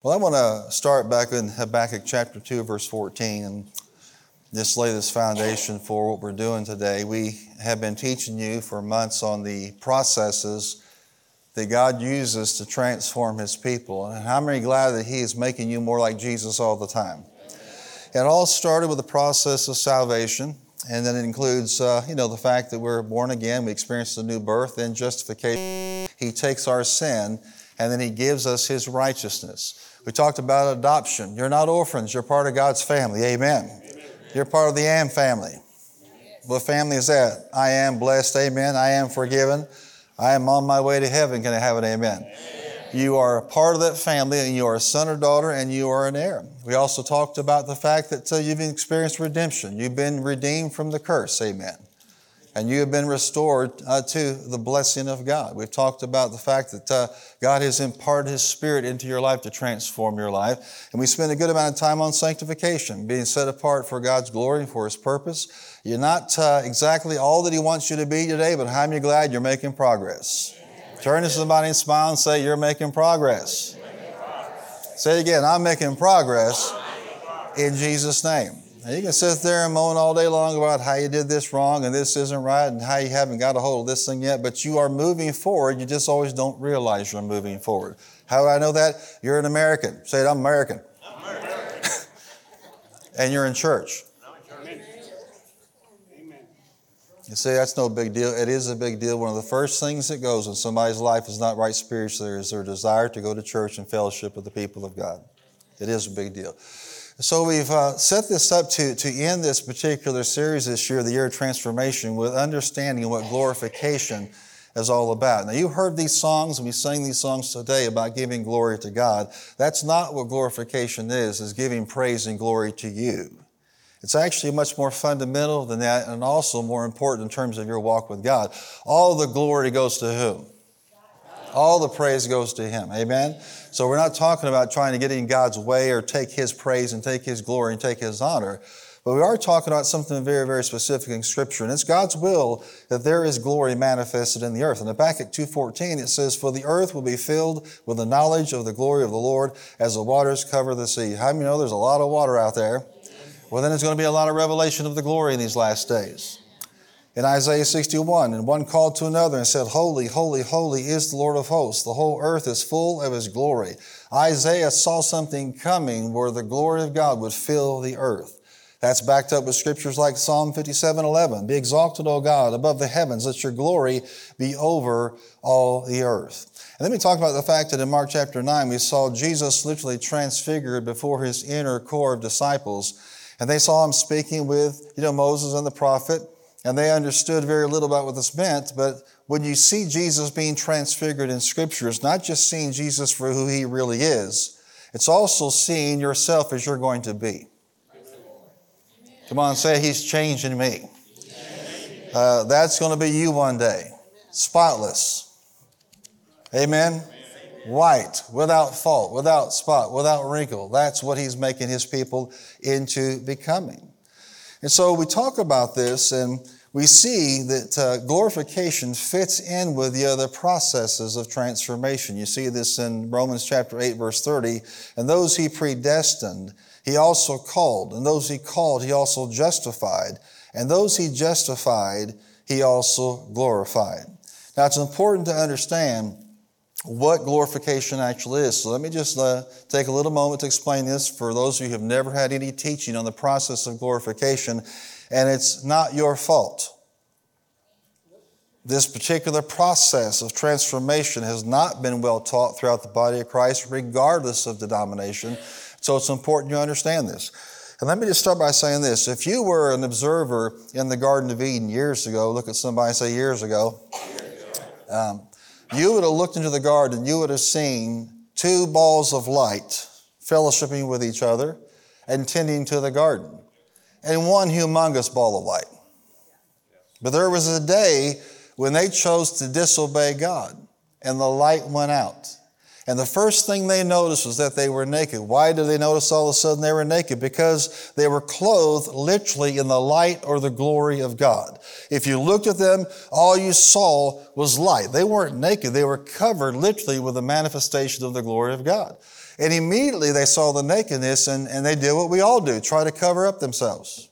Well, I want to start back in Habakkuk chapter 2, verse 14, and just lay this foundation for what we're doing today. We have been teaching you for months on the processes that God uses to transform His people. And how many glad that He is making you more like Jesus all the time? It all started with the process of salvation, and then it includes, uh, you know, the fact that we're born again, we experience a new birth, then justification. He takes our sin, and then He gives us His righteousness. We talked about adoption. You're not orphans, you're part of God's family. Amen. Amen. You're part of the Am family. What family is that? I am blessed. Amen. I am forgiven. I am on my way to heaven. Can I have an amen? amen? You are a part of that family, and you are a son or daughter, and you are an heir. We also talked about the fact that uh, you've experienced redemption. You've been redeemed from the curse. Amen and you have been restored uh, to the blessing of God. We've talked about the fact that uh, God has imparted His Spirit into your life to transform your life. And we spend a good amount of time on sanctification, being set apart for God's glory and for His purpose. You're not uh, exactly all that He wants you to be today, but how many glad you're making progress? Turn to somebody and smile and say, You're making progress. Making progress. Say it again, I'm making progress in Jesus' name. And you can sit there and moan all day long about how you did this wrong and this isn't right and how you haven't got a hold of this thing yet, but you are moving forward. You just always don't realize you're moving forward. How do I know that? You're an American. Say it, I'm American. I'm American. and you're in church. You see, that's no big deal. It is a big deal. One of the first things that goes when somebody's life is not right spiritually is their desire to go to church and fellowship with the people of God. It is a big deal. So we've uh, set this up to, to end this particular series this year, the year of transformation, with understanding what glorification is all about. Now, you heard these songs, and we sang these songs today about giving glory to God. That's not what glorification is, is giving praise and glory to you. It's actually much more fundamental than that, and also more important in terms of your walk with God. All the glory goes to whom? All the praise goes to Him. Amen? So we're not talking about trying to get in God's way or take His praise and take His glory and take His honor. But we are talking about something very, very specific in Scripture. And it's God's will that there is glory manifested in the earth. In Habakkuk 2.14, it says, For the earth will be filled with the knowledge of the glory of the Lord as the waters cover the sea. How many know there's a lot of water out there? Well, then there's going to be a lot of revelation of the glory in these last days in Isaiah 61, and one called to another and said, Holy, holy, holy is the Lord of hosts. The whole earth is full of his glory. Isaiah saw something coming where the glory of God would fill the earth. That's backed up with scriptures like Psalm 57 11. Be exalted, O God, above the heavens. Let your glory be over all the earth. And then we talk about the fact that in Mark chapter 9, we saw Jesus literally transfigured before his inner core of disciples. And they saw him speaking with, you know, Moses and the prophet and they understood very little about what this meant. But when you see Jesus being transfigured in Scripture, it's not just seeing Jesus for who he really is, it's also seeing yourself as you're going to be. Come on, say, He's changing me. Uh, that's going to be you one day. Spotless. Amen? White, without fault, without spot, without wrinkle. That's what He's making His people into becoming. And so we talk about this and we see that uh, glorification fits in with the other processes of transformation. You see this in Romans chapter 8, verse 30. And those he predestined, he also called. And those he called, he also justified. And those he justified, he also glorified. Now, it's important to understand what glorification actually is. So let me just uh, take a little moment to explain this for those of you who have never had any teaching on the process of glorification, and it's not your fault. This particular process of transformation has not been well taught throughout the body of Christ, regardless of the denomination. So it's important you understand this. And let me just start by saying this. If you were an observer in the Garden of Eden years ago, look at somebody and say years ago, um, you would have looked into the garden, you would have seen two balls of light fellowshipping with each other and tending to the garden, and one humongous ball of light. But there was a day when they chose to disobey God, and the light went out. And the first thing they noticed was that they were naked. Why did they notice all of a sudden they were naked? Because they were clothed literally in the light or the glory of God. If you looked at them, all you saw was light. They weren't naked, they were covered literally with the manifestation of the glory of God. And immediately they saw the nakedness and, and they did what we all do try to cover up themselves.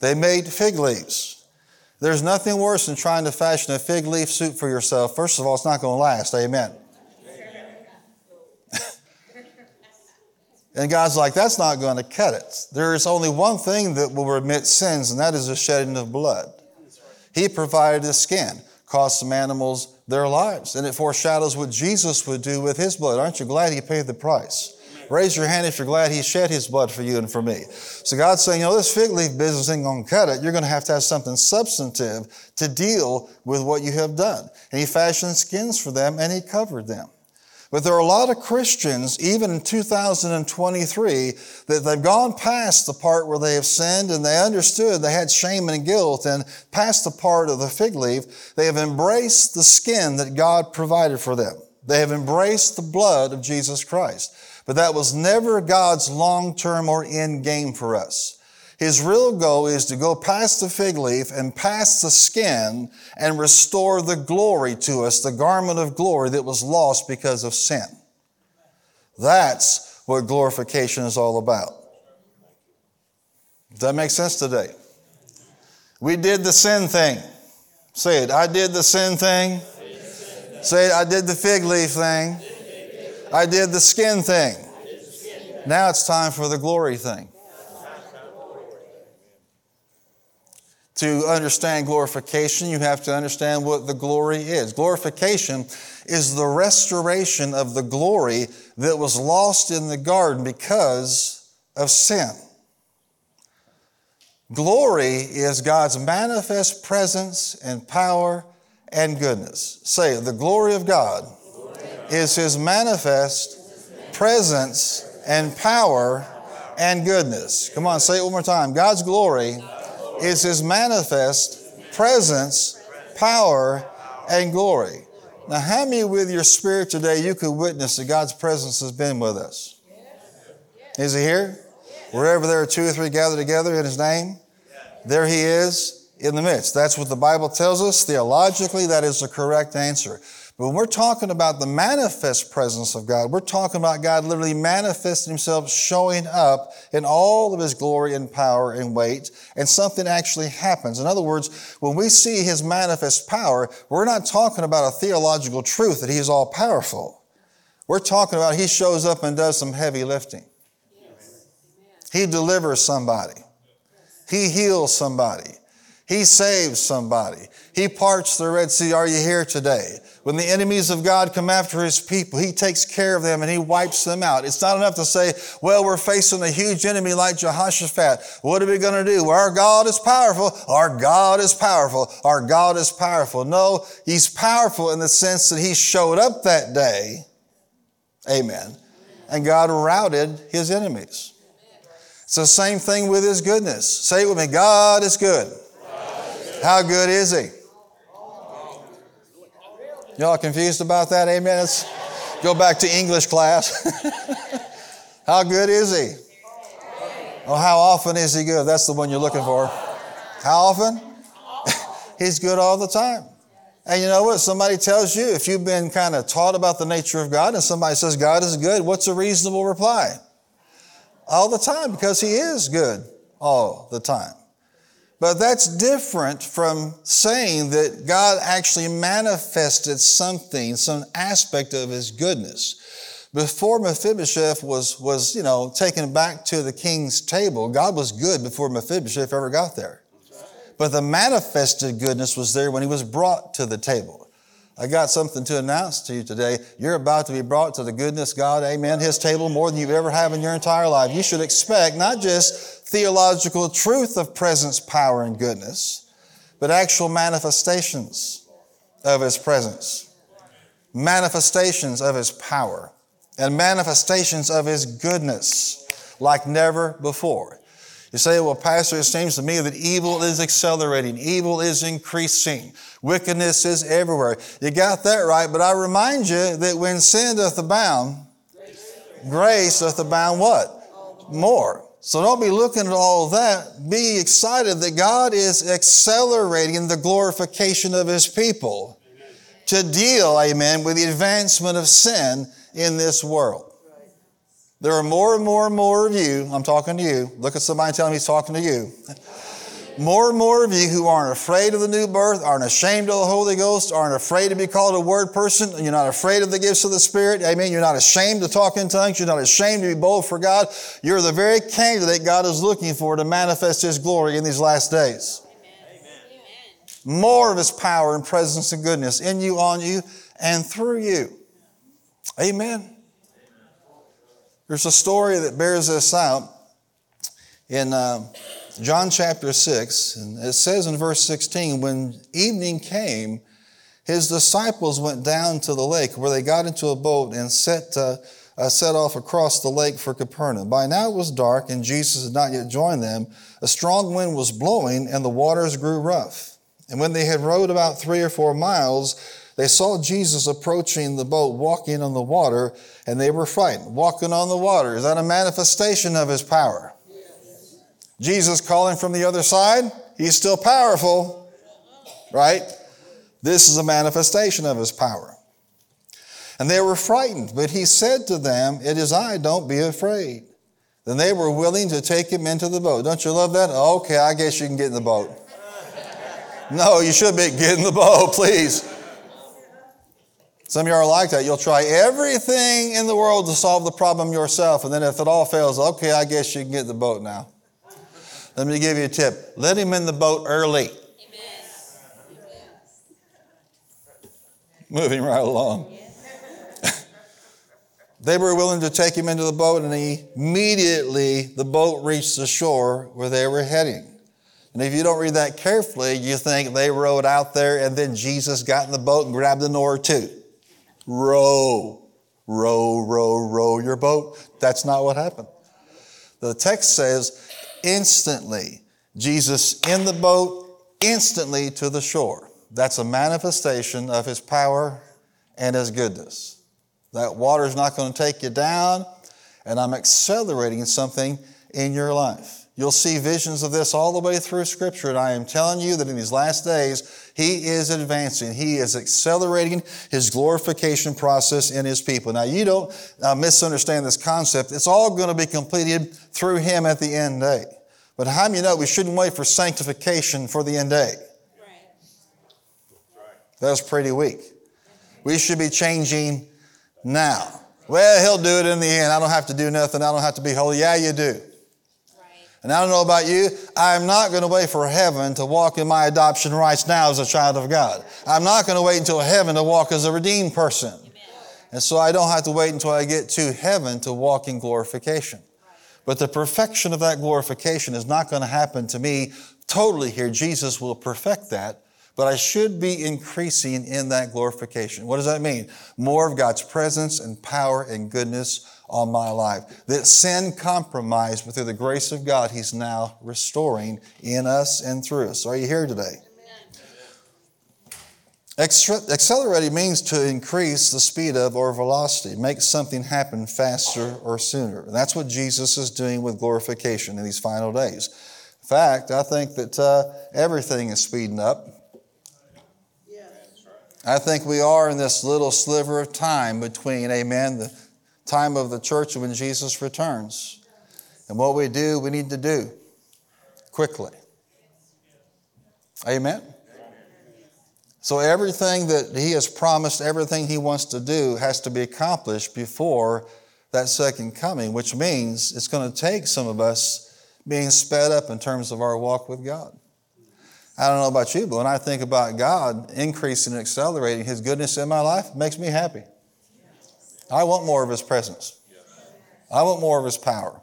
They made fig leaves. There's nothing worse than trying to fashion a fig leaf suit for yourself. First of all, it's not going to last. Amen. and God's like, that's not going to cut it. There is only one thing that will remit sins, and that is the shedding of blood. He provided the skin, cost some animals their lives. And it foreshadows what Jesus would do with his blood. Aren't you glad he paid the price? Raise your hand if you're glad he shed his blood for you and for me. So God's saying, you know, this fig leaf business ain't going to cut it. You're going to have to have something substantive to deal with what you have done. And he fashioned skins for them and he covered them. But there are a lot of Christians, even in 2023, that they've gone past the part where they have sinned and they understood they had shame and guilt and past the part of the fig leaf. They have embraced the skin that God provided for them. They have embraced the blood of Jesus Christ. But that was never God's long term or end game for us. His real goal is to go past the fig leaf and past the skin and restore the glory to us, the garment of glory that was lost because of sin. That's what glorification is all about. Does that make sense today? We did the sin thing. Say it. I did the sin thing. Say it. I did the fig leaf thing. I did the skin thing. Now it's time for the glory thing. To understand glorification, you have to understand what the glory is. Glorification is the restoration of the glory that was lost in the garden because of sin. Glory is God's manifest presence and power and goodness. Say the glory of God is His manifest presence and power and goodness. Come on, say it one more time. God's glory is His manifest presence, power, and glory. Now, how many with your spirit today you could witness that God's presence has been with us? Is He here? Wherever there are two or three gathered together in His name, there He is in the midst. That's what the Bible tells us. Theologically, that is the correct answer. But when we're talking about the manifest presence of God, we're talking about God literally manifesting Himself, showing up in all of His glory and power and weight, and something actually happens. In other words, when we see His manifest power, we're not talking about a theological truth that He is all powerful. We're talking about He shows up and does some heavy lifting. He delivers somebody. He heals somebody. He saves somebody. He parts the Red Sea. Are you here today? When the enemies of God come after his people, he takes care of them and he wipes them out. It's not enough to say, well, we're facing a huge enemy like Jehoshaphat. What are we going to do? Well, our God is powerful. Our God is powerful. Our God is powerful. No, he's powerful in the sense that he showed up that day. Amen. And God routed his enemies. It's the same thing with his goodness. Say it with me God is good. How good is He? Y'all confused about that? Amen. Let's go back to English class. how good is He? Oh, how often is He good? That's the one you're looking for. How often? He's good all the time. And you know what? Somebody tells you, if you've been kind of taught about the nature of God and somebody says God is good, what's a reasonable reply? All the time, because He is good all the time. But that's different from saying that God actually manifested something, some aspect of his goodness. Before Mephibosheth was, was, you know, taken back to the king's table, God was good before Mephibosheth ever got there. But the manifested goodness was there when he was brought to the table. I got something to announce to you today. You're about to be brought to the goodness God, amen, his table more than you've ever have in your entire life. You should expect not just theological truth of presence, power, and goodness, but actual manifestations of His presence, manifestations of His power, and manifestations of His goodness like never before. You say, well, Pastor, it seems to me that evil is accelerating, evil is increasing, wickedness is everywhere. You got that right, but I remind you that when sin doth abound, grace doth abound what? More. So don't be looking at all that. Be excited that God is accelerating the glorification of His people to deal, amen, with the advancement of sin in this world. There are more and more and more of you. I'm talking to you. Look at somebody and tell him he's talking to you. more and more of you who aren't afraid of the new birth, aren't ashamed of the Holy Ghost, aren't afraid to be called a word person. You're not afraid of the gifts of the Spirit. Amen. You're not ashamed to talk in tongues. You're not ashamed to be bold for God. You're the very candidate God is looking for to manifest His glory in these last days. Amen. More of His power and presence and goodness in you, on you, and through you. Amen. There's a story that bears this out in uh, John chapter 6, and it says in verse 16, when evening came, his disciples went down to the lake where they got into a boat and set, uh, uh, set off across the lake for Capernaum. By now it was dark, and Jesus had not yet joined them. A strong wind was blowing, and the waters grew rough. And when they had rowed about three or four miles, they saw Jesus approaching the boat, walking on the water, and they were frightened. Walking on the water, is that a manifestation of his power? Jesus calling from the other side, he's still powerful, right? This is a manifestation of his power. And they were frightened, but he said to them, It is I, don't be afraid. Then they were willing to take him into the boat. Don't you love that? Okay, I guess you can get in the boat. No, you should be get in the boat, please. Some of you are like that. You'll try everything in the world to solve the problem yourself, and then if it all fails, okay, I guess you can get the boat now. Let me give you a tip. Let him in the boat early. Moving right along. they were willing to take him into the boat, and immediately the boat reached the shore where they were heading. And if you don't read that carefully, you think they rowed out there and then Jesus got in the boat and grabbed the oar too row, row, row, row your boat. That's not what happened. The text says, instantly, Jesus in the boat, instantly to the shore. That's a manifestation of his power and his goodness. That water is not going to take you down, and I'm accelerating something in your life. You'll see visions of this all the way through Scripture, and I am telling you that in these last days, He is advancing. He is accelerating His glorification process in His people. Now, you don't uh, misunderstand this concept. It's all going to be completed through Him at the end day. But how many know we shouldn't wait for sanctification for the end day? That's pretty weak. We should be changing now. Well, He'll do it in the end. I don't have to do nothing. I don't have to be holy. Yeah, you do. And I don't know about you, I'm not going to wait for heaven to walk in my adoption rights now as a child of God. I'm not going to wait until heaven to walk as a redeemed person. And so I don't have to wait until I get to heaven to walk in glorification. But the perfection of that glorification is not going to happen to me totally here. Jesus will perfect that. But I should be increasing in that glorification. What does that mean? More of God's presence and power and goodness on my life. That sin compromised, but through the grace of God, He's now restoring in us and through us. Are you here today? Accelerating means to increase the speed of or velocity, make something happen faster or sooner. And that's what Jesus is doing with glorification in these final days. In fact, I think that uh, everything is speeding up. I think we are in this little sliver of time between, amen, the time of the church when Jesus returns. And what we do, we need to do quickly. Amen? So everything that He has promised, everything He wants to do has to be accomplished before that second coming, which means it's going to take some of us being sped up in terms of our walk with God. I don't know about you, but when I think about God increasing and accelerating His goodness in my life, it makes me happy. I want more of His presence. I want more of His power.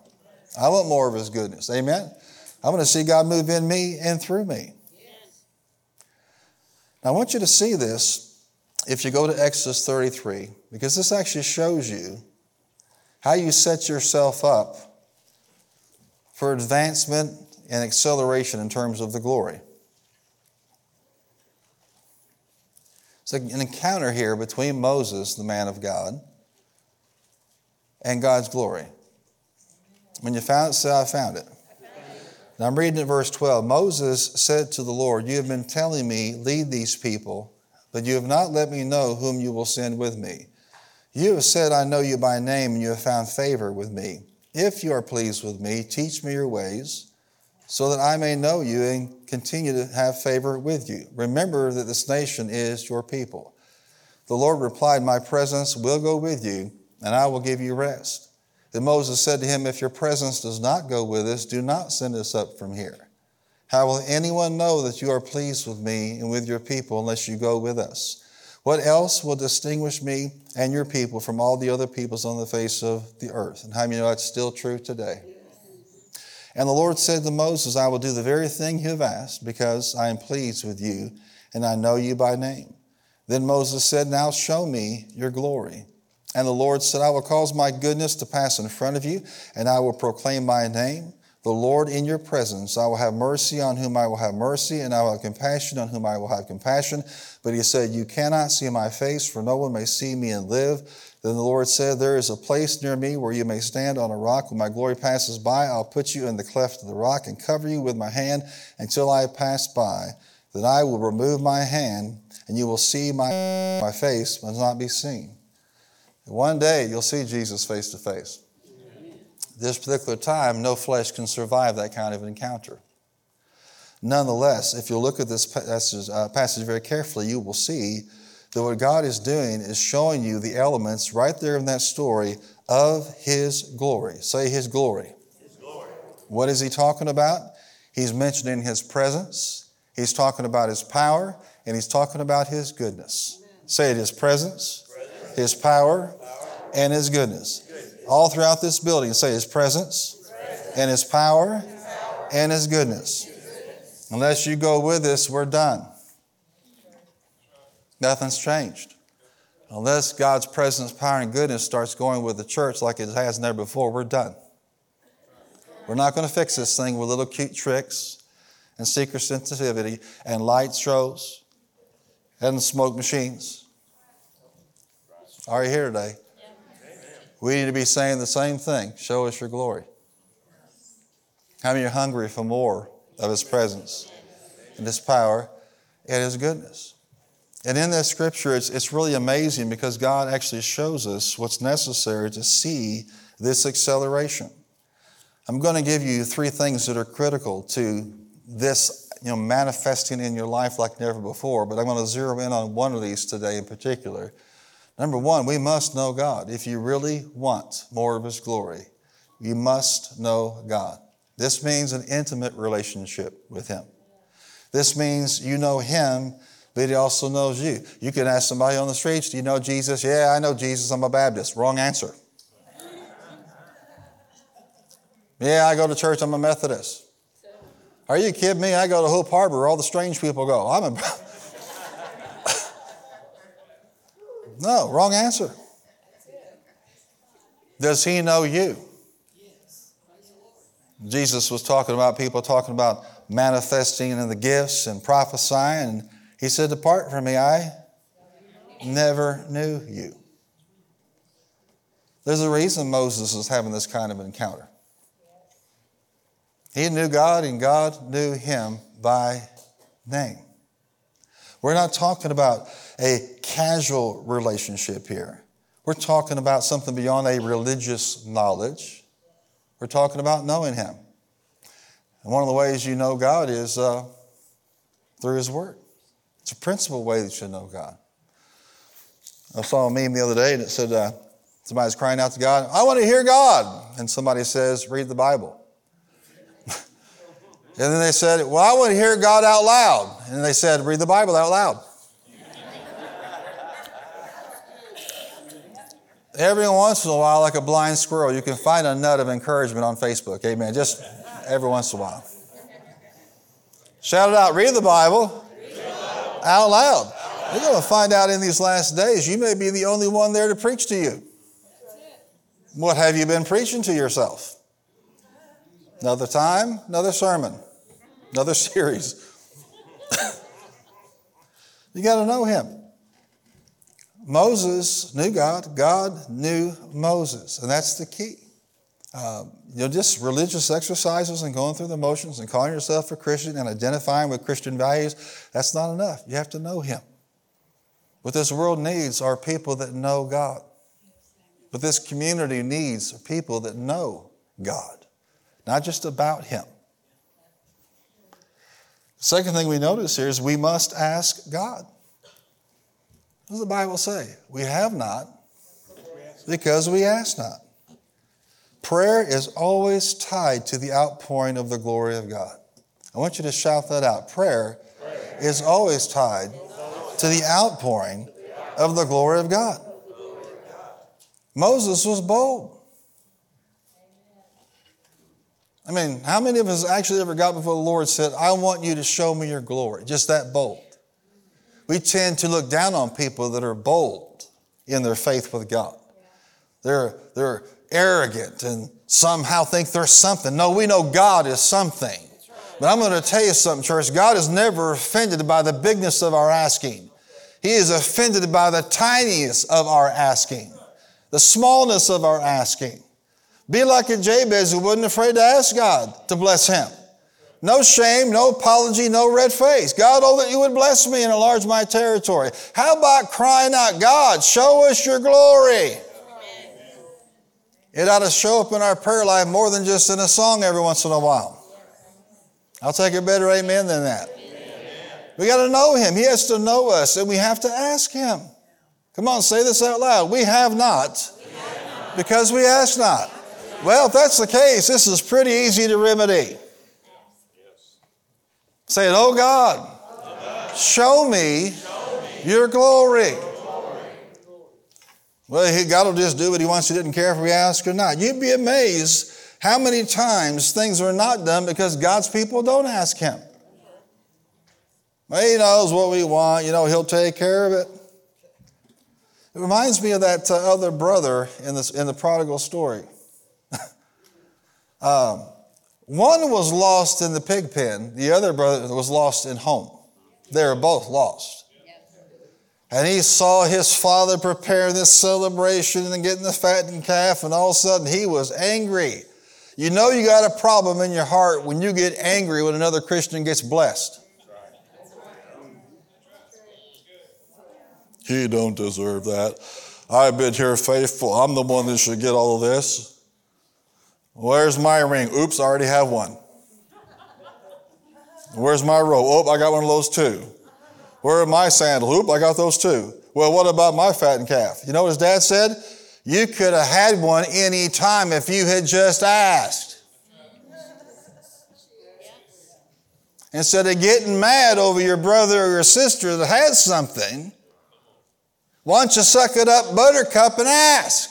I want more of His goodness. Amen? I want to see God move in me and through me. Now, I want you to see this if you go to Exodus 33, because this actually shows you how you set yourself up for advancement and acceleration in terms of the glory. It's an encounter here between Moses, the man of God, and God's glory. When you found it, say, I found it. Now I'm reading at verse 12. Moses said to the Lord, You have been telling me, lead these people, but you have not let me know whom you will send with me. You have said, I know you by name, and you have found favor with me. If you are pleased with me, teach me your ways, so that I may know you and continue to have favor with you. Remember that this nation is your people. The Lord replied, My presence will go with you, and I will give you rest. Then Moses said to him, If your presence does not go with us, do not send us up from here. How will anyone know that you are pleased with me and with your people unless you go with us? What else will distinguish me and your people from all the other peoples on the face of the earth? And how many know that's still true today? And the Lord said to Moses, I will do the very thing you have asked because I am pleased with you and I know you by name. Then Moses said, Now show me your glory. And the Lord said, I will cause my goodness to pass in front of you, and I will proclaim my name. The Lord in your presence, I will have mercy on whom I will have mercy, and I will have compassion on whom I will have compassion. But he said, You cannot see my face, for no one may see me and live. Then the Lord said, There is a place near me where you may stand on a rock. When my glory passes by, I'll put you in the cleft of the rock and cover you with my hand until I pass by. Then I will remove my hand and you will see my, my face, but not be seen. One day you'll see Jesus face to face. This particular time, no flesh can survive that kind of encounter. Nonetheless, if you look at this passage, uh, passage very carefully, you will see that what God is doing is showing you the elements right there in that story of His glory. Say His glory. His glory. What is He talking about? He's mentioning His presence, He's talking about His power, and he's talking about his goodness. Say it, his presence, his power, and his goodness. All throughout this building, say his presence, and his power, and his goodness. Unless you go with us, we're done. Nothing's changed. Unless God's presence, power, and goodness starts going with the church like it has never before, we're done. We're not going to fix this thing with little cute tricks and secret sensitivity and light shows and smoke machines. Are you here today? We need to be saying the same thing. Show us your glory. How many are hungry for more of His presence and His power and His goodness? And in this scripture, it's, it's really amazing because God actually shows us what's necessary to see this acceleration. I'm going to give you three things that are critical to this you know, manifesting in your life like never before, but I'm going to zero in on one of these today in particular. Number one, we must know God. If you really want more of His glory, you must know God. This means an intimate relationship with Him. This means you know Him, but He also knows you. You can ask somebody on the streets, Do you know Jesus? Yeah, I know Jesus. I'm a Baptist. Wrong answer. Yeah, I go to church. I'm a Methodist. Are you kidding me? I go to Hope Harbor, all the strange people go. I'm a. no, wrong answer. Does he know you? Jesus was talking about people talking about manifesting in the gifts and prophesying, and he said, Depart from me, I never knew you. There's a reason Moses is having this kind of encounter. He knew God and God knew him by name. We're not talking about a casual relationship here. We're talking about something beyond a religious knowledge. We're talking about knowing Him. And one of the ways you know God is uh, through His Word. It's a principal way that you know God. I saw a meme the other day and it said, uh, somebody's crying out to God, I want to hear God. And somebody says, read the Bible. And then they said, Well, I want to hear God out loud. And they said, Read the Bible out loud. every once in a while, like a blind squirrel, you can find a nut of encouragement on Facebook. Amen. Just every once in a while. Shout it out. Read the Bible, Read the Bible. out loud. You're going to find out in these last days, you may be the only one there to preach to you. What have you been preaching to yourself? Another time, another sermon, another series. you got to know him. Moses knew God, God knew Moses, and that's the key. Um, you know, just religious exercises and going through the motions and calling yourself a Christian and identifying with Christian values, that's not enough. You have to know Him. What this world needs are people that know God. But this community needs are people that know God, not just about Him. Second thing we notice here is we must ask God. What does the Bible say? We have not because we ask not. Prayer is always tied to the outpouring of the glory of God. I want you to shout that out. Prayer, Prayer. is always tied to the outpouring of the glory of God. Moses was bold. I mean, how many of us actually ever got before the Lord and said, I want you to show me your glory? Just that bold. We tend to look down on people that are bold in their faith with God. They're, they're arrogant and somehow think they're something. No, we know God is something. But I'm going to tell you something, church. God is never offended by the bigness of our asking. He is offended by the tiniest of our asking, the smallness of our asking. Be like a Jabez who wasn't afraid to ask God to bless him. No shame, no apology, no red face. God, oh, that you would bless me and enlarge my territory. How about crying out, God, show us your glory? It ought to show up in our prayer life more than just in a song every once in a while. I'll take a better amen than that. We got to know Him. He has to know us, and we have to ask Him. Come on, say this out loud. We have not, we have not. because we ask not. Well, if that's the case, this is pretty easy to remedy. Say it, oh God, Show, me show me your glory. Well, God will just do what He wants. He didn't care if we ask or not. You'd be amazed how many times things are not done because God's people don't ask Him. Well, he knows what we want. You know, He'll take care of it. It reminds me of that uh, other brother in, this, in the prodigal story. Um, one was lost in the pig pen, the other brother was lost in home. They were both lost. And he saw his father prepare this celebration and getting the fattened calf, and all of a sudden he was angry. You know you got a problem in your heart when you get angry when another Christian gets blessed. He don't deserve that. I've been here faithful. I'm the one that should get all of this. Where's my ring? Oops, I already have one. Where's my robe? Oh, I got one of those too. Where are my sandals? Oop, I got those too. Well, what about my fattened calf? You know what his dad said? You could have had one any time if you had just asked. Instead of getting mad over your brother or your sister that had something, why don't you suck it up, buttercup, and ask?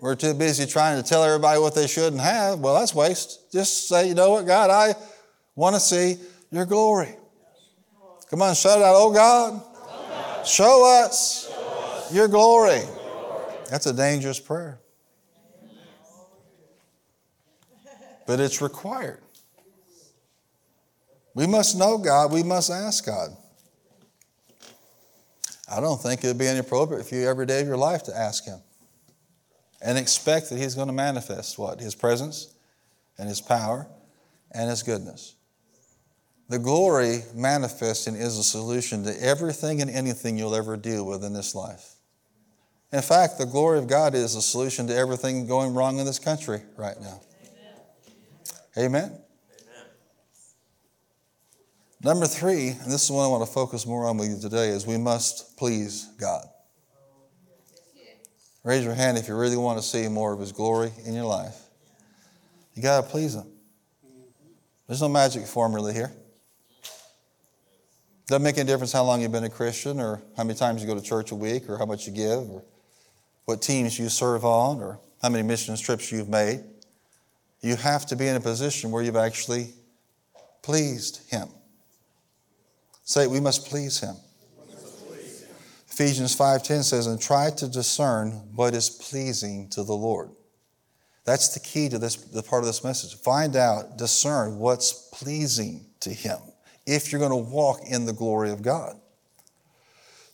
We're too busy trying to tell everybody what they shouldn't have. Well, that's waste. Just say, you know what, God, I want to see your glory. Come on, shout it out, oh God, God. Show, us show us your glory. glory. That's a dangerous prayer. But it's required. We must know God, we must ask God. I don't think it would be inappropriate for you every day of your life to ask Him and expect that He's going to manifest what? His presence and His power and His goodness. The glory manifesting is a solution to everything and anything you'll ever deal with in this life. In fact, the glory of God is a solution to everything going wrong in this country right now. Amen. Amen. Number three, and this is one I want to focus more on with you today, is we must please God. Raise your hand if you really want to see more of His glory in your life. You got to please Him. There's no magic formula here. Doesn't make any difference how long you've been a Christian, or how many times you go to church a week, or how much you give, or what teams you serve on, or how many missions trips you've made. You have to be in a position where you've actually pleased Him. Say, we must please him. Ephesians 5:10 says, "And try to discern what is pleasing to the Lord." That's the key to this the part of this message. Find out, discern what's pleasing to him if you're going to walk in the glory of God.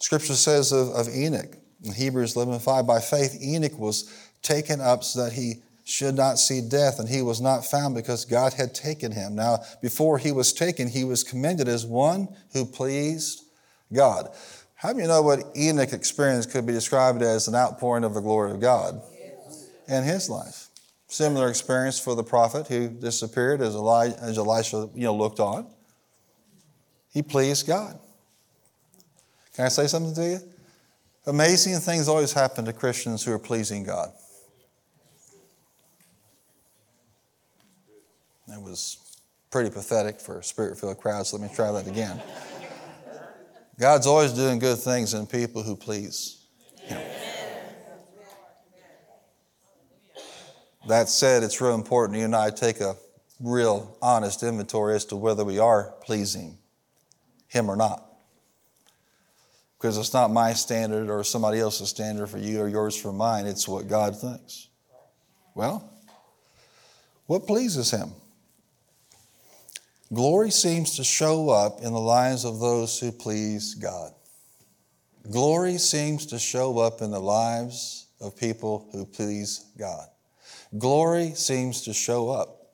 Scripture says of, of Enoch in Hebrews 11:5, by faith Enoch was taken up so that he should not see death, and he was not found because God had taken him. Now, before he was taken, he was commended as one who pleased God. How do you know what Enoch experienced could be described as an outpouring of the glory of God in his life? Similar experience for the prophet who disappeared as, as Elisha you know, looked on. He pleased God. Can I say something to you? Amazing things always happen to Christians who are pleasing God. That was pretty pathetic for a spirit filled crowd, so let me try that again. God's always doing good things in people who please Him. That said, it's real important you and I take a real honest inventory as to whether we are pleasing Him or not. Because it's not my standard or somebody else's standard for you or yours for mine, it's what God thinks. Well, what pleases Him? Glory seems to show up in the lives of those who please God. Glory seems to show up in the lives of people who please God. Glory seems to show up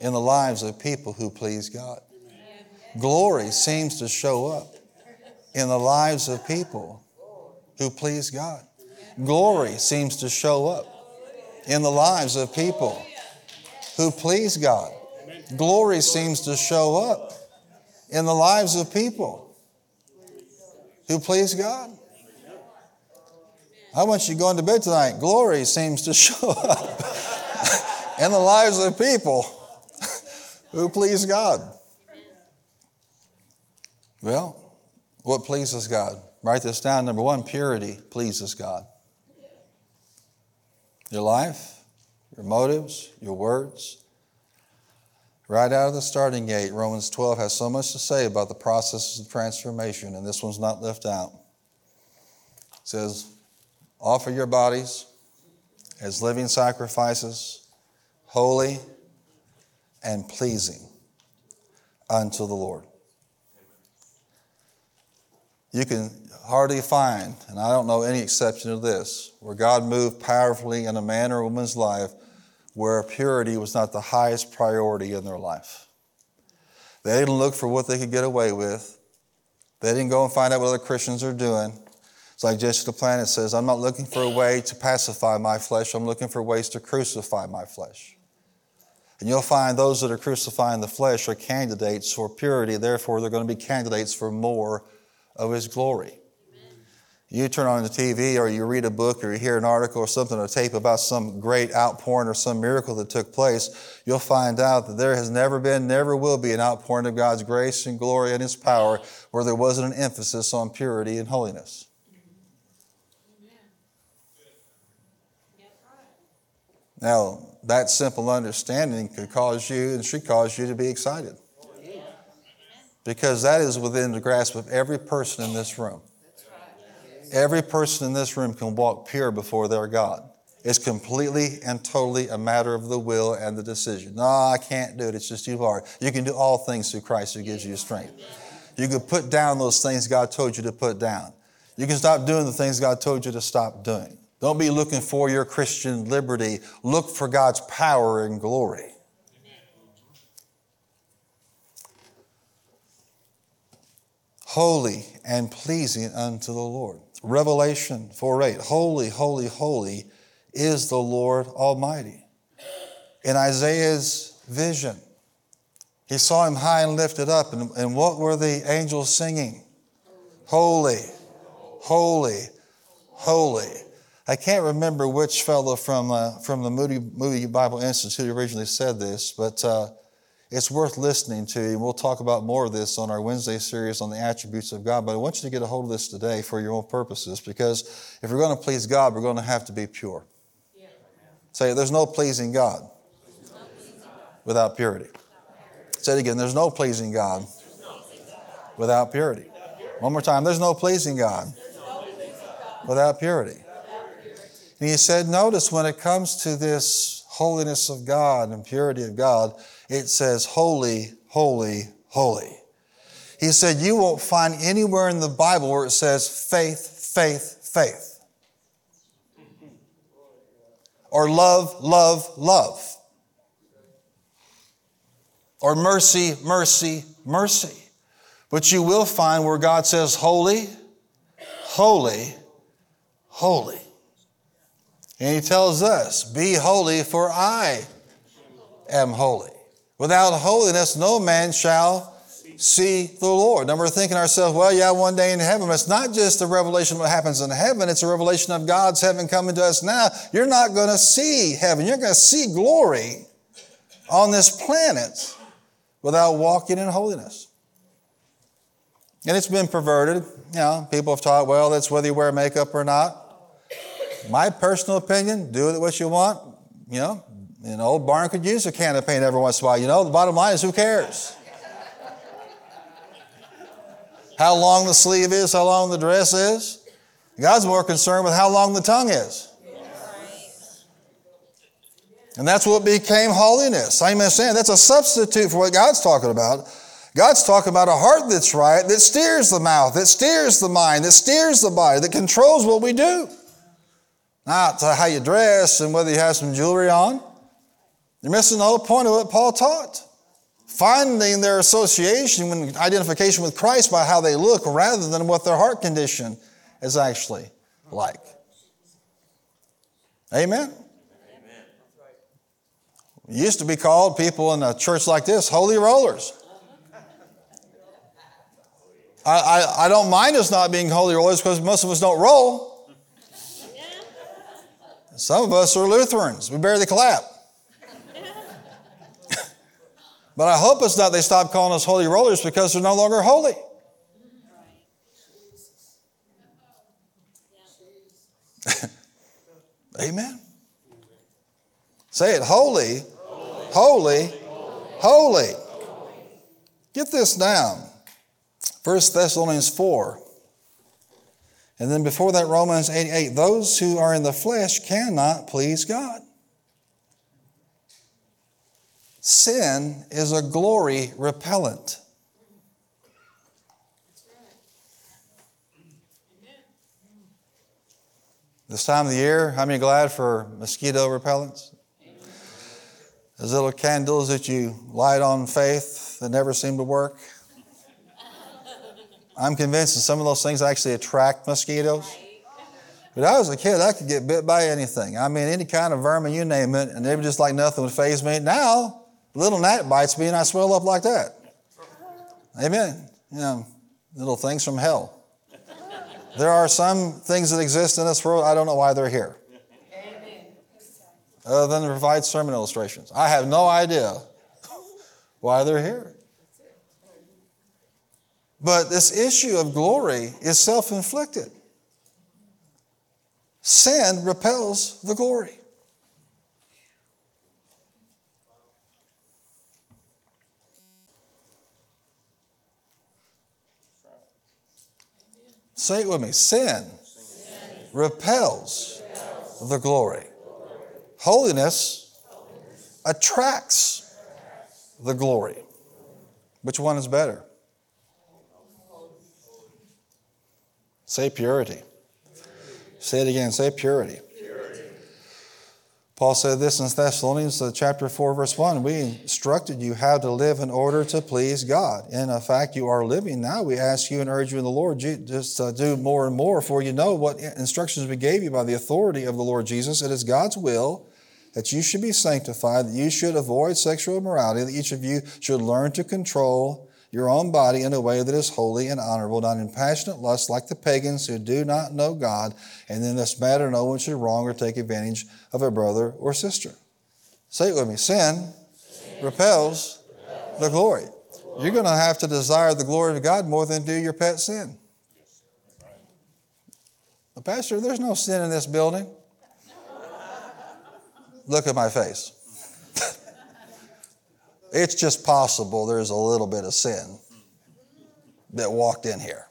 in the lives of people who please God. Glory seems to show up in the lives of people who please God. Glory seems to show up in the lives of people who please God glory seems to show up in the lives of people who please God. I want you going to bed tonight. Glory seems to show up in the lives of people who please God. Well, what pleases God? Write this down. Number one, purity pleases God. Your life, your motives, your words, Right out of the starting gate, Romans 12 has so much to say about the processes of transformation, and this one's not left out. It says, Offer your bodies as living sacrifices, holy and pleasing unto the Lord. You can hardly find, and I don't know any exception to this, where God moved powerfully in a man or woman's life where purity was not the highest priority in their life. They didn't look for what they could get away with. They didn't go and find out what other Christians are doing. It's like Jesse Duplantis says, I'm not looking for a way to pacify my flesh, I'm looking for ways to crucify my flesh. And you'll find those that are crucifying the flesh are candidates for purity, therefore, they're going to be candidates for more of His glory. You turn on the TV or you read a book or you hear an article or something, a tape about some great outpouring or some miracle that took place, you'll find out that there has never been, never will be an outpouring of God's grace and glory and His power where there wasn't an emphasis on purity and holiness. Now, that simple understanding could cause you and should cause you to be excited. Because that is within the grasp of every person in this room. Every person in this room can walk pure before their God. It's completely and totally a matter of the will and the decision. No, I can't do it. It's just too hard. You can do all things through Christ who gives you strength. You can put down those things God told you to put down. You can stop doing the things God told you to stop doing. Don't be looking for your Christian liberty. Look for God's power and glory. Holy and pleasing unto the Lord. Revelation 4 8, holy, holy, holy is the Lord Almighty. In Isaiah's vision, he saw him high and lifted up. And, and what were the angels singing? Holy, holy, holy. I can't remember which fellow from, uh, from the Moody, Moody Bible Institute originally said this, but uh, it's worth listening to. And we'll talk about more of this on our Wednesday series on the attributes of God. But I want you to get a hold of this today for your own purposes because if we're going to please God, we're going to have to be pure. Yeah. Say, there's no pleasing God without purity. Say it again, there's no pleasing God without purity. One more time, there's no pleasing God without purity. And he said, notice when it comes to this holiness of God and purity of God, it says, Holy, holy, holy. He said, You won't find anywhere in the Bible where it says faith, faith, faith. Or love, love, love. Or mercy, mercy, mercy. But you will find where God says holy, holy, holy. And he tells us, Be holy, for I am holy. Without holiness, no man shall see the Lord. Now we're thinking ourselves, well, yeah, one day in heaven. But it's not just a revelation of what happens in heaven, it's a revelation of God's heaven coming to us now. You're not going to see heaven. You're going to see glory on this planet without walking in holiness. And it's been perverted. You know, people have taught, well, that's whether you wear makeup or not. My personal opinion, do it what you want. You know, an know, barn could use a can of paint every once in a while. You know, the bottom line is who cares? how long the sleeve is, how long the dress is. God's more concerned with how long the tongue is. And that's what became holiness. I'm saying that's a substitute for what God's talking about. God's talking about a heart that's right, that steers the mouth, that steers the mind, that steers the body, that controls what we do. Not how you dress and whether you have some jewelry on. You're missing the whole point of what Paul taught finding their association and identification with Christ by how they look rather than what their heart condition is actually like. Amen? Amen. Used to be called people in a church like this holy rollers. I, I, I don't mind us not being holy rollers because most of us don't roll. Some of us are Lutherans. We barely clap. But I hope it's not they stop calling us holy rollers because they're no longer holy. Amen. Say it holy, holy, holy. Get this down. 1 Thessalonians 4. And then before that, Romans 8 8. Those who are in the flesh cannot please God. Sin is a glory repellent. This time of the year, how many glad for mosquito repellents? Those little candles that you light on faith that never seem to work. I'm convinced that some of those things actually attract mosquitoes. But I was a kid, I could get bit by anything. I mean, any kind of vermin, you name it, and it was just like nothing would faze me. Now, little gnat bites me and I swell up like that. Amen. You know, little things from hell. There are some things that exist in this world, I don't know why they're here. Other than to provide sermon illustrations. I have no idea why they're here. But this issue of glory is self inflicted. Sin repels the glory. Say it with me. Sin, Sin. Repels, repels, the glory. Holiness, Holiness. attracts the glory. Which one is better? Say purity. Say it again. Say purity. Paul said this in Thessalonians uh, chapter 4, verse 1. We instructed you how to live in order to please God. In fact, you are living now. We ask you and urge you in the Lord, just uh, do more and more, for you know what instructions we gave you by the authority of the Lord Jesus. It is God's will that you should be sanctified, that you should avoid sexual immorality, that each of you should learn to control your own body in a way that is holy and honorable, not in passionate lust like the pagans who do not know God, and in this matter no one should wrong or take advantage of a brother or sister. Say it with me. Sin, repels the glory. You're going to have to desire the glory of God more than do your pet sin. Pastor, there's no sin in this building. Look at my face. It's just possible there's a little bit of sin that walked in here.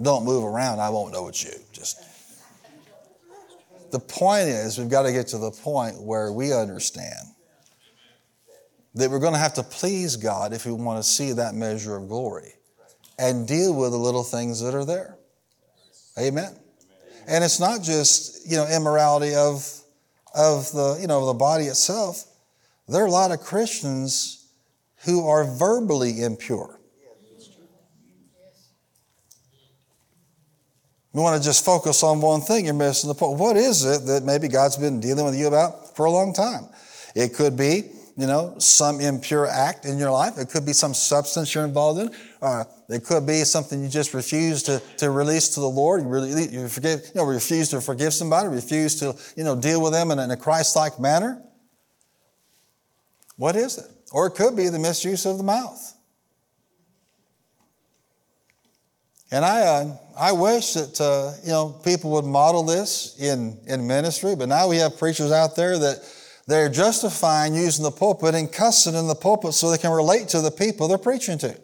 Don't move around, I won't know it's you. Just the point is, we've got to get to the point where we understand that we're going to have to please God if we want to see that measure of glory and deal with the little things that are there. Amen. And it's not just, you know, immorality of, of the, you know, the body itself. There are a lot of Christians who are verbally impure. We want to just focus on one thing. You're missing the point. What is it that maybe God's been dealing with you about for a long time? It could be, you know, some impure act in your life. It could be some substance you're involved in. Uh, it could be something you just refuse to, to release to the Lord. You really you forgive, you know, refuse to forgive somebody, refuse to, you know, deal with them in in a Christ-like manner. What is it? Or it could be the misuse of the mouth. And I, uh, I wish that uh, you know people would model this in, in ministry, but now we have preachers out there that they're justifying using the pulpit and cussing in the pulpit so they can relate to the people they're preaching to.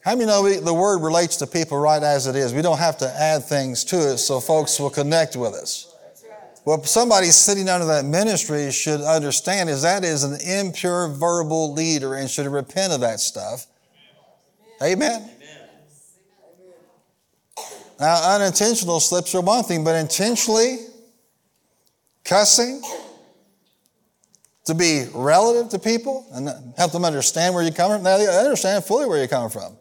How many know we, the word relates to people right as it is? We don't have to add things to it so folks will connect with us. What somebody sitting under that ministry should understand is that is an impure verbal leader and should repent of that stuff. Amen. Now, unintentional slips are one thing, but intentionally cussing to be relative to people and help them understand where you're coming from. Now, they understand fully where you're coming from.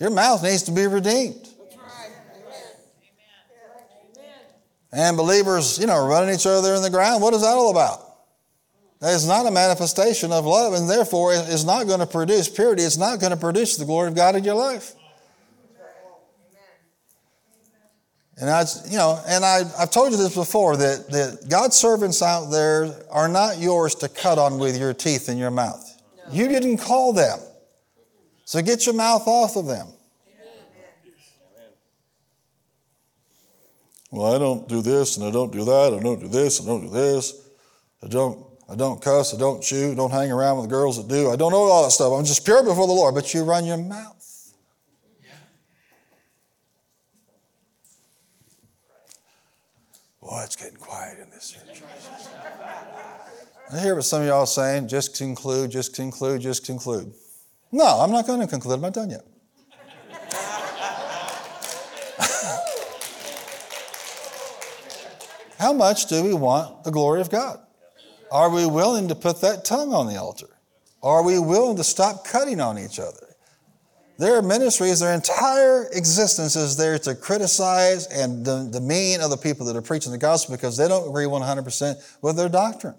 Your mouth needs to be redeemed. And believers, you know, running each other in the ground, what is that all about? That is not a manifestation of love, and therefore it's not going to produce purity. It's not going to produce the glory of God in your life. And I, you know, and I, I've told you this before that, that God's servants out there are not yours to cut on with your teeth in your mouth. No. You didn't call them. So get your mouth off of them. Well, I don't do this and I don't do that. I don't do this. I don't do this. I don't. I don't cuss. I don't chew. Don't hang around with girls that do. I don't know all that stuff. I'm just pure before the Lord. But you run your mouth. Boy, it's getting quiet in this church. I hear what some of y'all saying, just conclude, just conclude, just conclude. No, I'm not going to conclude. I'm not done yet. How much do we want the glory of God? Are we willing to put that tongue on the altar? Are we willing to stop cutting on each other? Their ministries, their entire existence is there to criticize and demean other people that are preaching the gospel because they don't agree 100% with their doctrine.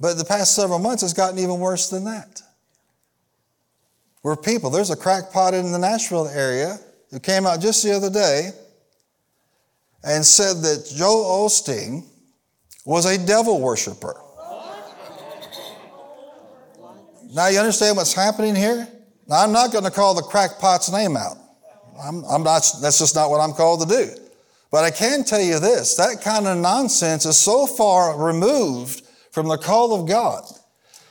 But the past several months, has gotten even worse than that. Where people, there's a crackpot in the Nashville area who came out just the other day and said that Joel Osteen was a devil worshiper. Now, you understand what's happening here? Now, I'm not going to call the crackpot's name out. I'm, I'm not, that's just not what I'm called to do. But I can tell you this that kind of nonsense is so far removed from the call of God.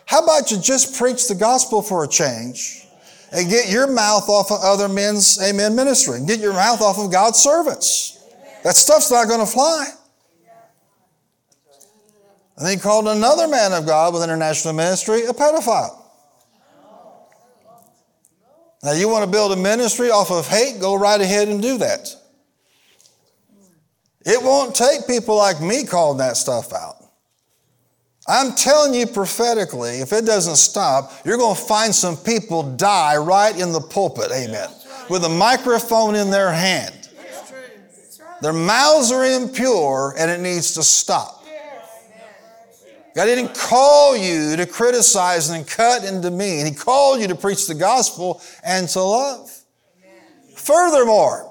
How about you just preach the gospel for a change and get your mouth off of other men's amen ministry and get your mouth off of God's servants? That stuff's not going to fly. And he called another man of God with international ministry a pedophile. Now, you want to build a ministry off of hate? Go right ahead and do that. It won't take people like me calling that stuff out. I'm telling you prophetically, if it doesn't stop, you're going to find some people die right in the pulpit, amen, with a microphone in their hand. Their mouths are impure and it needs to stop. God didn't call you to criticize and cut and demean. He called you to preach the gospel and to love. Furthermore,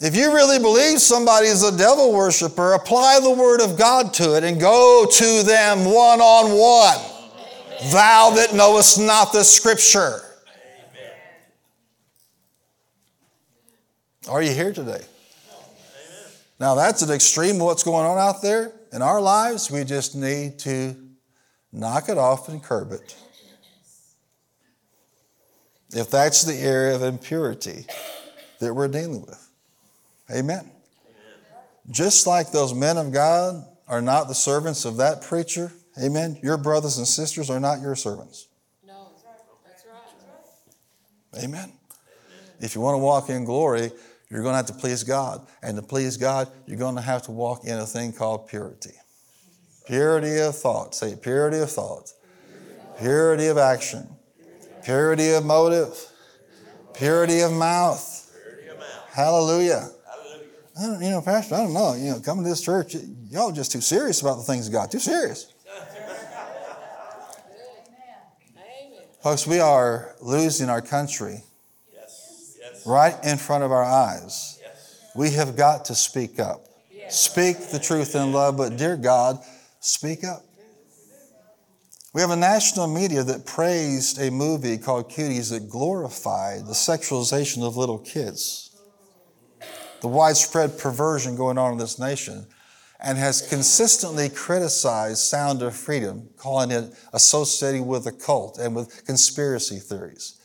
if you really believe somebody is a devil worshiper, apply the word of God to it and go to them one on one. Thou that knowest not the scripture. Amen. Are you here today? Now, that's an extreme of what's going on out there in our lives. We just need to knock it off and curb it. If that's the area of impurity that we're dealing with. Amen. Just like those men of God are not the servants of that preacher, amen, your brothers and sisters are not your servants. No, that's right. Amen. If you want to walk in glory, you're going to have to please God. And to please God, you're going to have to walk in a thing called purity. Purity of thought. Say purity of thought. Purity of action. Purity of motive. Purity of mouth. Hallelujah. Hallelujah. You know, Pastor, I don't know. You know, coming to this church, y'all just too serious about the things of God. Too serious. Folks, we are losing our country. Right in front of our eyes. We have got to speak up. Speak the truth in love, but dear God, speak up. We have a national media that praised a movie called Cuties that glorified the sexualization of little kids, the widespread perversion going on in this nation, and has consistently criticized Sound of Freedom, calling it associated with a cult and with conspiracy theories.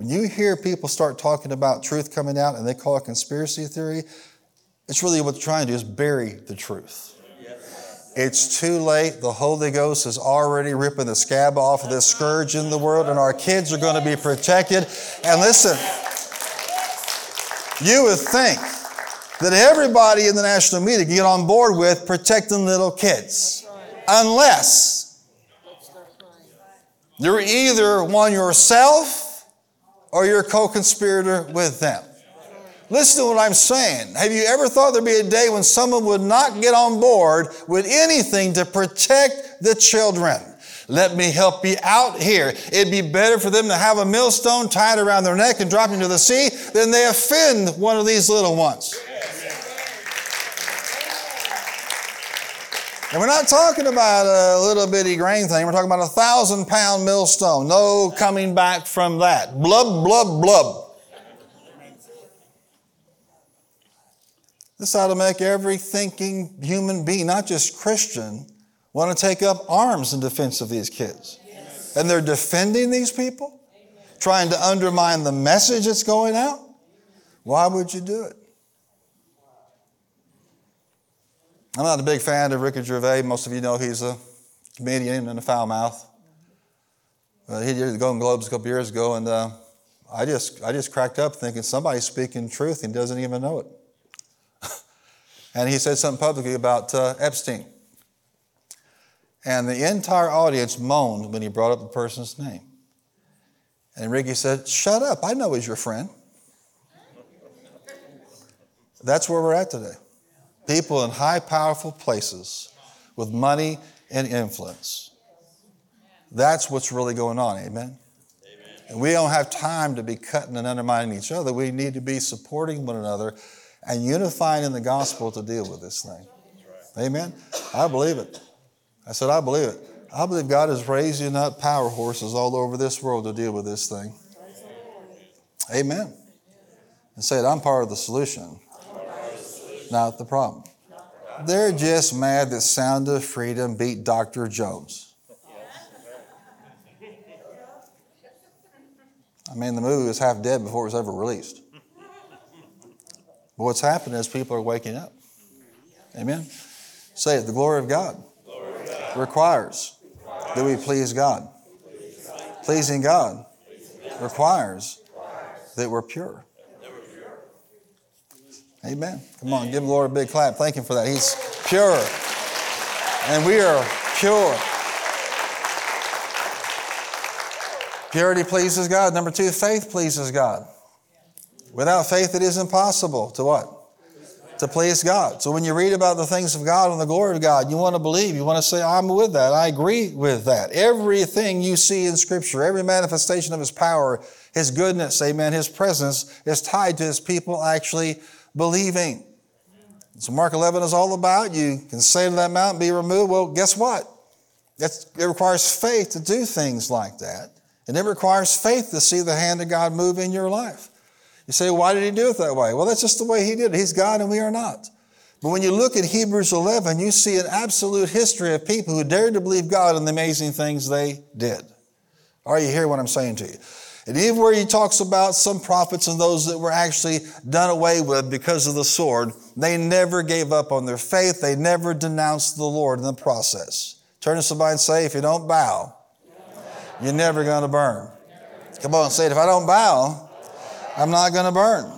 When you hear people start talking about truth coming out and they call it conspiracy theory, it's really what they're trying to do is bury the truth. It's too late. The Holy Ghost is already ripping the scab off of this scourge in the world, and our kids are going to be protected. And listen, you would think that everybody in the national media get on board with protecting little kids, unless you're either one yourself or you're a co conspirator with them. Listen to what I'm saying. Have you ever thought there'd be a day when someone would not get on board with anything to protect the children? Let me help you out here. It'd be better for them to have a millstone tied around their neck and drop into the sea than they offend one of these little ones. And we're not talking about a little bitty grain thing. We're talking about a thousand pound millstone. No coming back from that. Blub, blub, blub. This ought to make every thinking human being, not just Christian, want to take up arms in defense of these kids. Yes. And they're defending these people, Amen. trying to undermine the message that's going out. Why would you do it? I'm not a big fan of Ricky Gervais. Most of you know he's a comedian and a foul mouth. He did the Golden Globes a couple years ago, and uh, I just I just cracked up thinking somebody's speaking truth and doesn't even know it. And he said something publicly about uh, Epstein. And the entire audience moaned when he brought up the person's name. And Ricky said, Shut up, I know he's your friend. That's where we're at today. People in high, powerful places with money and influence. That's what's really going on, amen? amen? And we don't have time to be cutting and undermining each other. We need to be supporting one another and unifying in the gospel to deal with this thing. Amen? I believe it. I said, I believe it. I believe God is raising up power horses all over this world to deal with this thing. Amen. And say it, I'm part of the solution, not the problem. They're just mad that Sound of Freedom beat Dr. Jones. I mean, the movie was half dead before it was ever released. But what's happening is people are waking up. Amen. Say it. The glory of God, glory God. Requires, that we please God. Pleasing God, requires that we're pure. Amen. Come on, give the Lord a big clap. Thank Him for that. He's pure. And we are pure. Purity pleases God. Number two, faith pleases God. Without faith, it is impossible to what? To please God. So when you read about the things of God and the glory of God, you want to believe. You want to say, I'm with that. I agree with that. Everything you see in Scripture, every manifestation of His power, His goodness, amen, His presence is tied to His people actually believing. So Mark 11 is all about you can say to that mountain, be removed. Well, guess what? That's, it requires faith to do things like that. And it requires faith to see the hand of God move in your life. You say, why did he do it that way? Well, that's just the way he did it. He's God and we are not. But when you look at Hebrews 11, you see an absolute history of people who dared to believe God and the amazing things they did. Are you hear what I'm saying to you? And even where he talks about some prophets and those that were actually done away with because of the sword, they never gave up on their faith. They never denounced the Lord in the process. Turn to somebody and say, if you don't bow, you're never going to burn. Come on, say it. If I don't bow, I'm not going to burn.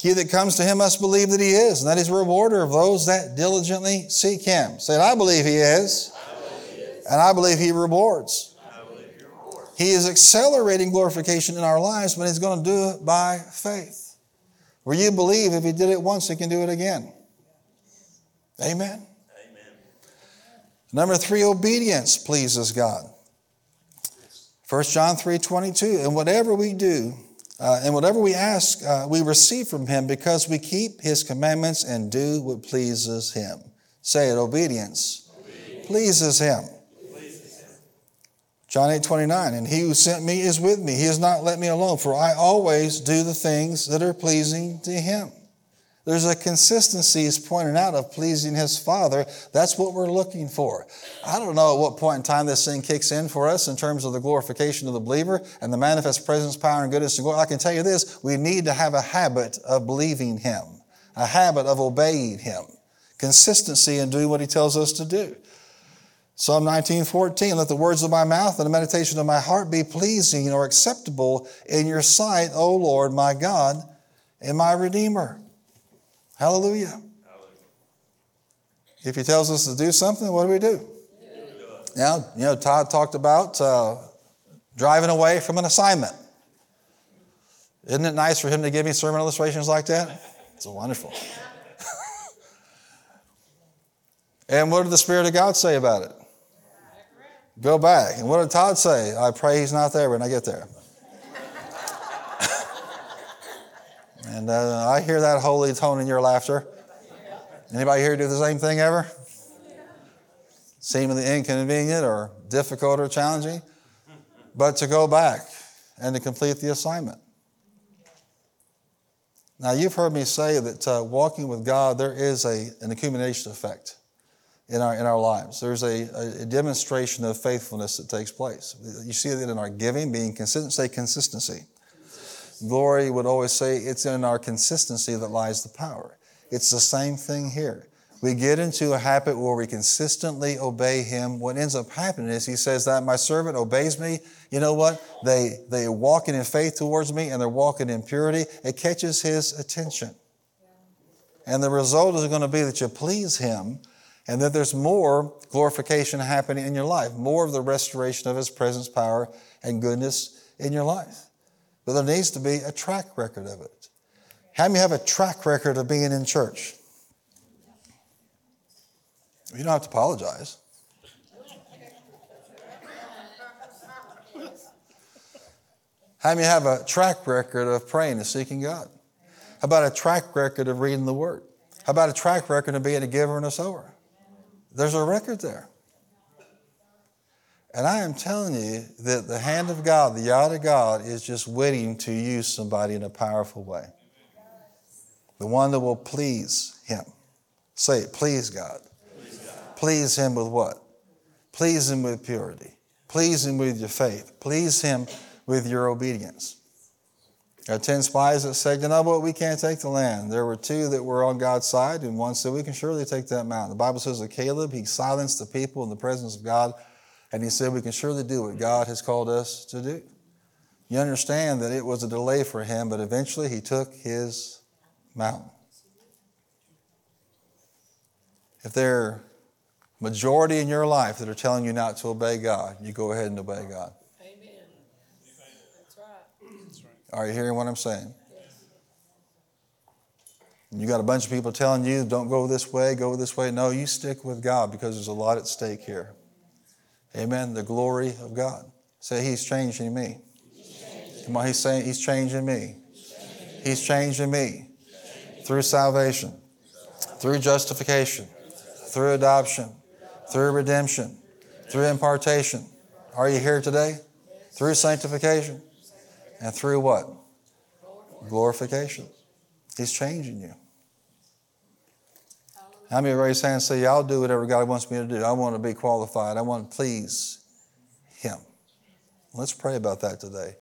He that comes to him must believe that he is, and that he's a rewarder of those that diligently seek him. Say, I believe he is, and I believe he rewards. He is accelerating glorification in our lives, but he's going to do it by faith. Where you believe if He did it once, He can do it again. Amen. Amen. Number three, obedience pleases God. 1 John 3 22. And whatever we do, uh, and whatever we ask, uh, we receive from Him because we keep His commandments and do what pleases Him. Say it, obedience, obedience. pleases Him. John 8 29, and he who sent me is with me. He has not let me alone, for I always do the things that are pleasing to him. There's a consistency he's pointing out of pleasing his Father. That's what we're looking for. I don't know at what point in time this thing kicks in for us in terms of the glorification of the believer and the manifest presence, power, and goodness and glory. I can tell you this we need to have a habit of believing him, a habit of obeying him, consistency in doing what he tells us to do. Psalm 19:14 Let the words of my mouth and the meditation of my heart be pleasing or acceptable in your sight, O Lord, my God and my Redeemer. Hallelujah. Hallelujah. If he tells us to do something, what do we do? Now, you know, Todd talked about uh, driving away from an assignment. Isn't it nice for him to give me sermon illustrations like that? It's wonderful. and what did the Spirit of God say about it? Go back. And what did Todd say? I pray he's not there when I get there. And uh, I hear that holy tone in your laughter. Anybody here do the same thing ever? Seemingly inconvenient or difficult or challenging? But to go back and to complete the assignment. Now, you've heard me say that uh, walking with God, there is a, an accumulation effect in our, in our lives. There's a, a, demonstration of faithfulness that takes place. You see it in our giving, being consistent, say consistency. Glory would always say it's in our consistency that lies the power. It's the same thing here. We get into a habit where we consistently obey Him. What ends up happening is He says that my servant obeys me. You know what? They, they walking in faith towards me and they're walking in purity. It catches His attention. And the result is going to be that you please Him and that there's more glorification happening in your life, more of the restoration of His presence, power, and goodness in your life. But there needs to be a track record of it. How many have a track record of being in church? You don't have to apologize. How many have a track record of praying and seeking God? How about a track record of reading the Word? How about a track record of being a giver and a sower? There's a record there. And I am telling you that the hand of God, the yard of God, is just waiting to use somebody in a powerful way. The one that will please Him. Say it, please God. Please, God. please Him with what? Please Him with purity. Please Him with your faith. Please Him with your obedience. There are 10 spies that said, You know what? We can't take the land. There were two that were on God's side, and one said, We can surely take that mountain. The Bible says that Caleb, he silenced the people in the presence of God and he said, We can surely do what God has called us to do. You understand that it was a delay for him, but eventually he took his mountain. If there are majority in your life that are telling you not to obey God, you go ahead and obey God. Amen. That's right. Are you hearing what I'm saying? You got a bunch of people telling you, don't go this way, go this way. No, you stick with God because there's a lot at stake here. Amen. The glory of God. Say, He's changing me. Come on, He's saying He's changing me. He's changing me through salvation, through justification, through adoption, through redemption, through impartation. Are you here today? Through sanctification and through what? Glorification. He's changing you. How many raise hands and say, I'll do whatever God wants me to do. I want to be qualified. I want to please Him. Let's pray about that today.